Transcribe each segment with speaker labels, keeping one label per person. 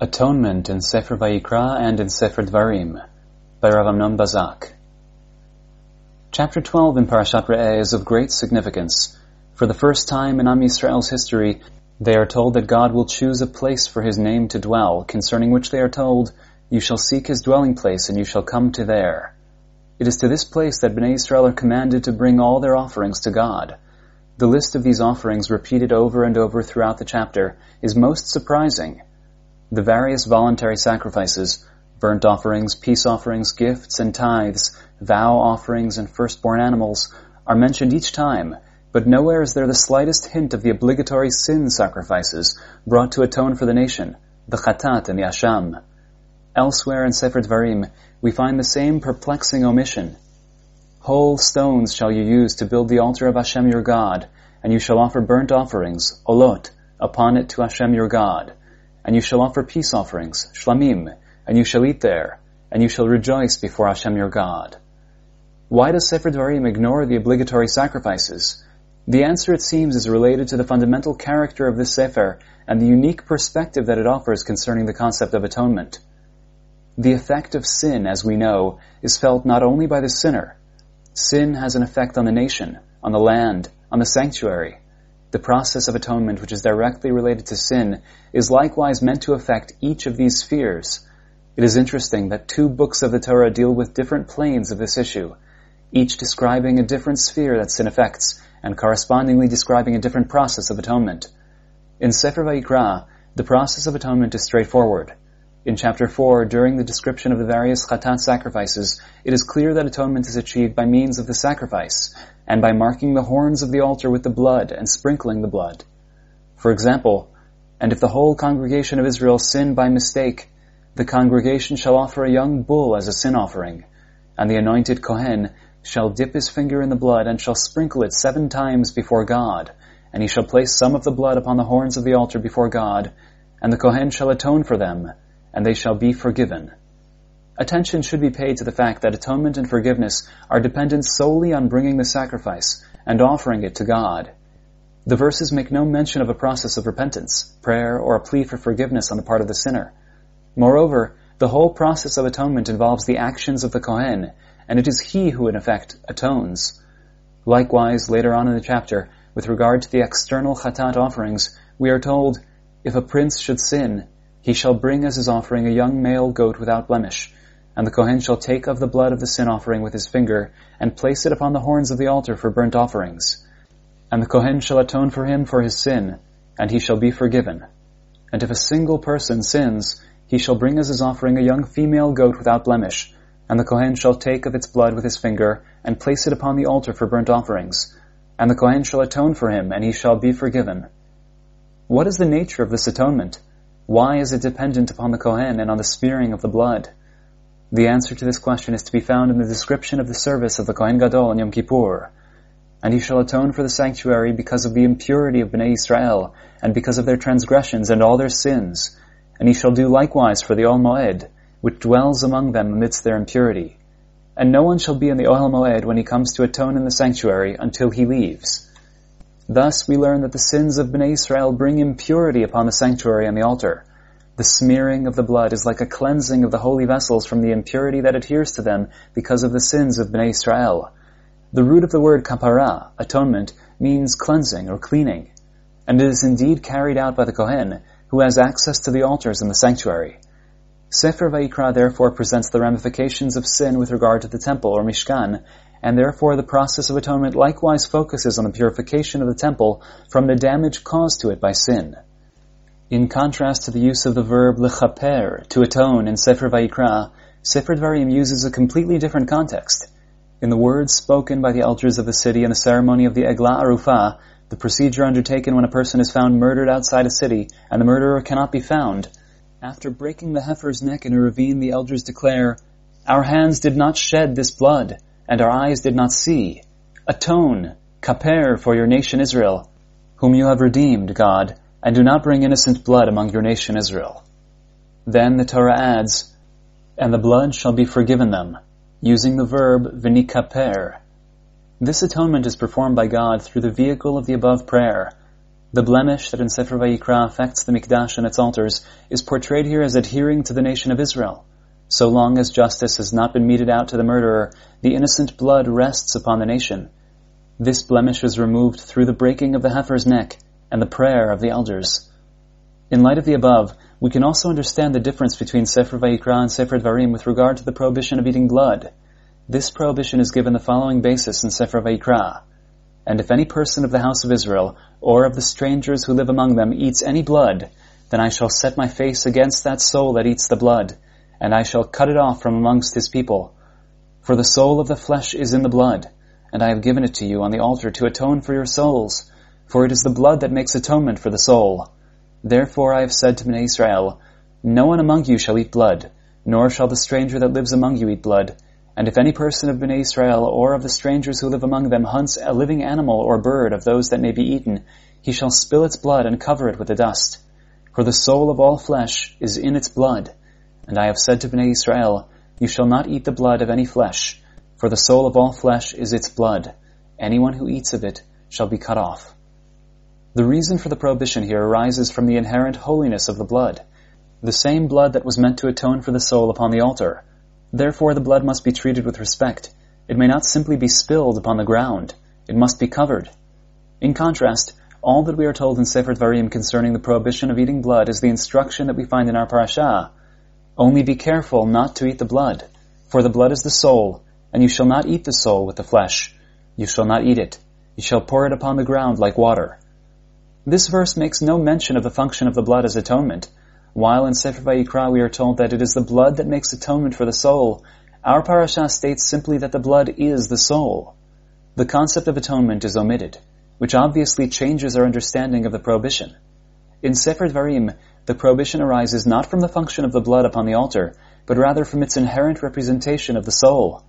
Speaker 1: Atonement in Sefer Vayikra and in Sefer Dvarim by Rav Amnon Bazak. Chapter 12 in Parashat Re'eh is of great significance. For the first time in Am Yisrael's history, they are told that God will choose a place for His name to dwell, concerning which they are told, You shall seek His dwelling place, and you shall come to there. It is to this place that Bnei Israel are commanded to bring all their offerings to God. The list of these offerings, repeated over and over throughout the chapter, is most surprising. The various voluntary sacrifices, burnt offerings, peace offerings, gifts and tithes, vow offerings, and firstborn animals, are mentioned each time, but nowhere is there the slightest hint of the obligatory sin sacrifices brought to atone for the nation, the chatat and the asham. Elsewhere in Sefer Dvarim, we find the same perplexing omission. Whole stones shall you use to build the altar of Hashem your God, and you shall offer burnt offerings, olot, upon it to Hashem your God. And you shall offer peace offerings, shlamim, and you shall eat there, and you shall rejoice before Hashem your God. Why does Sefer Dvarim ignore the obligatory sacrifices? The answer, it seems, is related to the fundamental character of this Sefer and the unique perspective that it offers concerning the concept of atonement. The effect of sin, as we know, is felt not only by the sinner, Sin has an effect on the nation, on the land, on the sanctuary. The process of atonement, which is directly related to sin, is likewise meant to affect each of these spheres. It is interesting that two books of the Torah deal with different planes of this issue, each describing a different sphere that sin affects, and correspondingly describing a different process of atonement. In Sefer Vayikra, the process of atonement is straightforward. In chapter 4, during the description of the various chatat sacrifices, it is clear that atonement is achieved by means of the sacrifice, and by marking the horns of the altar with the blood and sprinkling the blood. For example, and if the whole congregation of Israel sin by mistake, the congregation shall offer a young bull as a sin offering, and the anointed Kohen shall dip his finger in the blood and shall sprinkle it seven times before God, and he shall place some of the blood upon the horns of the altar before God, and the Kohen shall atone for them, and they shall be forgiven. Attention should be paid to the fact that atonement and forgiveness are dependent solely on bringing the sacrifice and offering it to God. The verses make no mention of a process of repentance, prayer, or a plea for forgiveness on the part of the sinner. Moreover, the whole process of atonement involves the actions of the Kohen, and it is he who in effect atones. Likewise, later on in the chapter, with regard to the external chatat offerings, we are told, if a prince should sin, he shall bring as his offering a young male goat without blemish, and the Kohen shall take of the blood of the sin offering with his finger, and place it upon the horns of the altar for burnt offerings. And the Kohen shall atone for him for his sin, and he shall be forgiven. And if a single person sins, he shall bring as his offering a young female goat without blemish, and the Kohen shall take of its blood with his finger, and place it upon the altar for burnt offerings. And the Kohen shall atone for him, and he shall be forgiven. What is the nature of this atonement? Why is it dependent upon the Kohen and on the smearing of the blood? The answer to this question is to be found in the description of the service of the Kohen Gadol on Yom Kippur. And he shall atone for the sanctuary because of the impurity of Bnei Israel, and because of their transgressions and all their sins. And he shall do likewise for the Ohel Moed, which dwells among them amidst their impurity. And no one shall be in the Ohel Moed when he comes to atone in the sanctuary until he leaves. Thus we learn that the sins of Bnei Israel bring impurity upon the sanctuary and the altar. The smearing of the blood is like a cleansing of the holy vessels from the impurity that adheres to them because of the sins of Bnei Israel. The root of the word kapara, atonement, means cleansing or cleaning, and it is indeed carried out by the Kohen, who has access to the altars in the sanctuary. Sefer Vayikra therefore presents the ramifications of sin with regard to the temple or Mishkan and therefore the process of atonement likewise focuses on the purification of the temple from the damage caused to it by sin. In contrast to the use of the verb lechaper, to atone in Sefer Vayikra, Sefer Dvarim uses a completely different context. In the words spoken by the elders of the city in the ceremony of the Eglah Arufah, the procedure undertaken when a person is found murdered outside a city and the murderer cannot be found, after breaking the heifer's neck in a ravine, the elders declare, Our hands did not shed this blood, and our eyes did not see. Atone, kaper for your nation Israel, whom you have redeemed, God, and do not bring innocent blood among your nation Israel. Then the Torah adds, and the blood shall be forgiven them, using the verb vinikaper. This atonement is performed by God through the vehicle of the above prayer. The blemish that in Sefer Vayikra affects the Mikdash and its altars is portrayed here as adhering to the nation of Israel. So long as justice has not been meted out to the murderer, the innocent blood rests upon the nation. This blemish is removed through the breaking of the heifer's neck and the prayer of the elders. In light of the above, we can also understand the difference between Sefer Vayikra and Sefer Dvarim with regard to the prohibition of eating blood. This prohibition is given the following basis in Sefer Vayikra. And if any person of the house of Israel, or of the strangers who live among them, eats any blood, then I shall set my face against that soul that eats the blood, and I shall cut it off from amongst his people. For the soul of the flesh is in the blood, and I have given it to you on the altar to atone for your souls, for it is the blood that makes atonement for the soul. Therefore I have said to Bnei Israel, No one among you shall eat blood, nor shall the stranger that lives among you eat blood, and if any person of Bnei Israel or of the strangers who live among them hunts a living animal or bird of those that may be eaten, he shall spill its blood and cover it with the dust. For the soul of all flesh is in its blood. And I have said to Bnei Israel, You shall not eat the blood of any flesh, for the soul of all flesh is its blood. Anyone who eats of it shall be cut off. The reason for the prohibition here arises from the inherent holiness of the blood, the same blood that was meant to atone for the soul upon the altar Therefore the blood must be treated with respect. It may not simply be spilled upon the ground. It must be covered. In contrast, all that we are told in Sefer Dvarim concerning the prohibition of eating blood is the instruction that we find in our parasha. Only be careful not to eat the blood, for the blood is the soul, and you shall not eat the soul with the flesh. You shall not eat it. You shall pour it upon the ground like water. This verse makes no mention of the function of the blood as atonement, while in Sefer Vayikra we are told that it is the blood that makes atonement for the soul, our parasha states simply that the blood is the soul. The concept of atonement is omitted, which obviously changes our understanding of the prohibition. In Sefer Dvarim, the prohibition arises not from the function of the blood upon the altar, but rather from its inherent representation of the soul.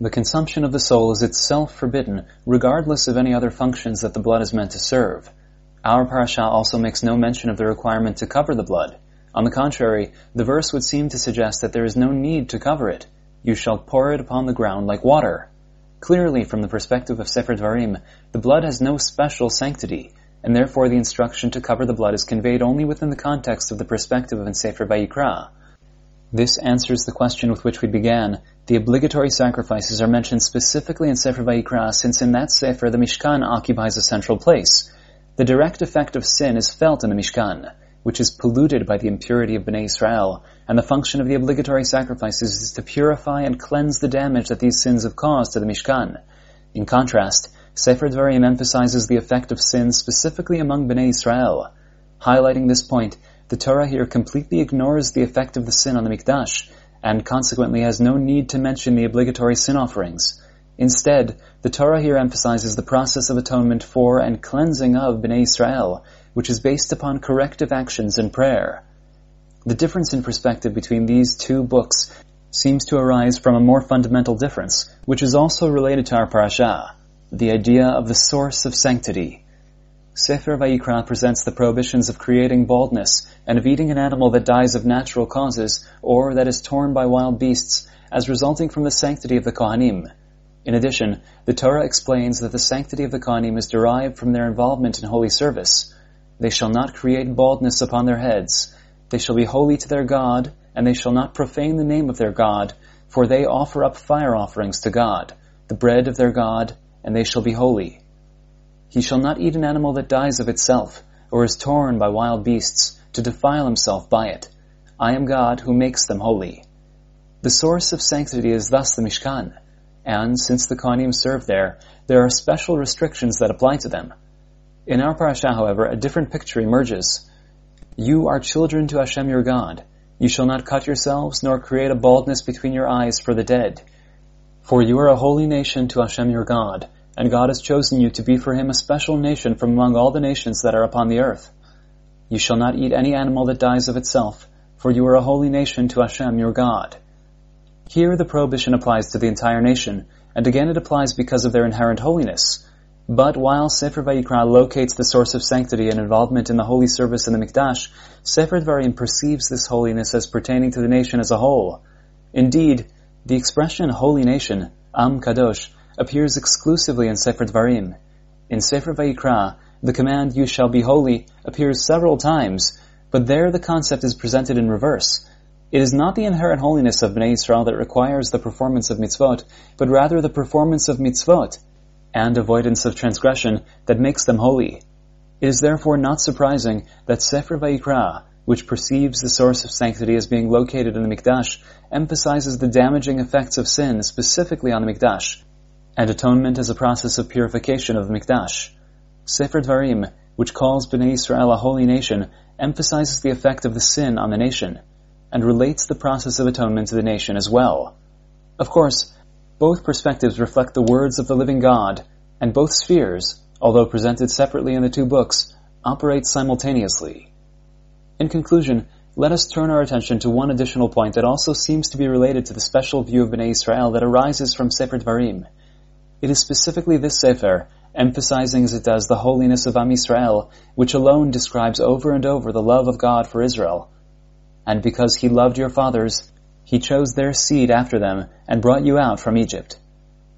Speaker 1: The consumption of the soul is itself forbidden, regardless of any other functions that the blood is meant to serve. Our parasha also makes no mention of the requirement to cover the blood. On the contrary, the verse would seem to suggest that there is no need to cover it. You shall pour it upon the ground like water. Clearly, from the perspective of Sefer Dvarim, the blood has no special sanctity, and therefore the instruction to cover the blood is conveyed only within the context of the perspective of Sefer Vayikra. This answers the question with which we began. The obligatory sacrifices are mentioned specifically in Sefer Vayikra, since in that Sefer the Mishkan occupies a central place. The direct effect of sin is felt in the Mishkan, which is polluted by the impurity of Bnei Israel, and the function of the obligatory sacrifices is to purify and cleanse the damage that these sins have caused to the Mishkan. In contrast, Sefer Dvarim emphasizes the effect of sin specifically among Bnei Israel. Highlighting this point, the Torah here completely ignores the effect of the sin on the Mikdash, and consequently has no need to mention the obligatory sin offerings. Instead, the Torah here emphasizes the process of atonement for and cleansing of Bnei Israel, which is based upon corrective actions and prayer. The difference in perspective between these two books seems to arise from a more fundamental difference, which is also related to our parasha, the idea of the source of sanctity. Sefer Vayikra presents the prohibitions of creating baldness and of eating an animal that dies of natural causes or that is torn by wild beasts as resulting from the sanctity of the Kohanim, in addition, the Torah explains that the sanctity of the Kohanim is derived from their involvement in holy service. They shall not create baldness upon their heads. They shall be holy to their God, and they shall not profane the name of their God, for they offer up fire offerings to God, the bread of their God, and they shall be holy. He shall not eat an animal that dies of itself, or is torn by wild beasts, to defile himself by it. I am God who makes them holy. The source of sanctity is thus the Mishkan, and since the Kohanim serve there, there are special restrictions that apply to them. In our parasha, however, a different picture emerges. You are children to Hashem your God. You shall not cut yourselves, nor create a baldness between your eyes for the dead. For you are a holy nation to Hashem your God, and God has chosen you to be for him a special nation from among all the nations that are upon the earth. You shall not eat any animal that dies of itself, for you are a holy nation to Hashem your God. Here the prohibition applies to the entire nation, and again it applies because of their inherent holiness. But while Sefer Vayikra locates the source of sanctity and involvement in the holy service in the Mikdash, Sefer Dvarim perceives this holiness as pertaining to the nation as a whole. Indeed, the expression holy nation, Am Kadosh, appears exclusively in Sefer Dvarim. In Sefer Vayikra, the command, you shall be holy, appears several times, but there the concept is presented in reverse. It is not the inherent holiness of Bnei Israel that requires the performance of mitzvot, but rather the performance of mitzvot and avoidance of transgression that makes them holy. It is therefore not surprising that Sefer Vayikra, which perceives the source of sanctity as being located in the Mikdash, emphasizes the damaging effects of sin specifically on the Mikdash, and atonement as a process of purification of the Mikdash. Sefer Dvarim, which calls Bnei Israel a holy nation, emphasizes the effect of the sin on the nation, and relates the process of atonement to the nation as well. Of course, both perspectives reflect the words of the living God, and both spheres, although presented separately in the two books, operate simultaneously. In conclusion, let us turn our attention to one additional point that also seems to be related to the special view of Bnei Israel that arises from Sefer Dvarim. It is specifically this Sefer, emphasizing as it does the holiness of Am Israel, which alone describes over and over the love of God for Israel. And because He loved your fathers, He chose their seed after them and brought you out from Egypt.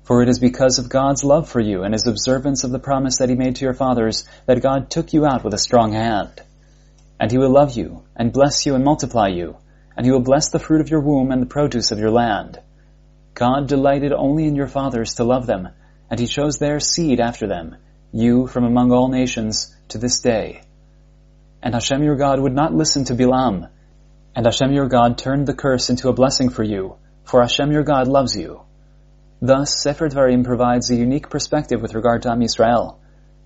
Speaker 1: For it is because of God's love for you and His observance of the promise that He made to your fathers that God took you out with a strong hand. And he will love you, and bless you, and multiply you, and he will bless the fruit of your womb and the produce of your land. God delighted only in your fathers to love them, and he chose their seed after them, you from among all nations, to this day. And Hashem your God would not listen to Bilam, and Hashem your God turned the curse into a blessing for you, for Hashem your God loves you. Thus, Sefer Dvarim provides a unique perspective with regard to Am Yisrael.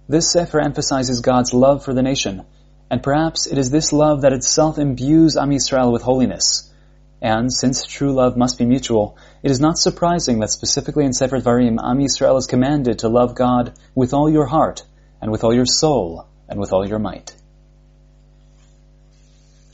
Speaker 1: This Sefer emphasizes God's love for the nation, and perhaps it is this love that itself imbues Am Yisrael with holiness. And since true love must be mutual, it is not surprising that specifically in Sefer Dvarim, Am Yisrael is commanded to love God with all your heart, and with all your soul, and with all your might.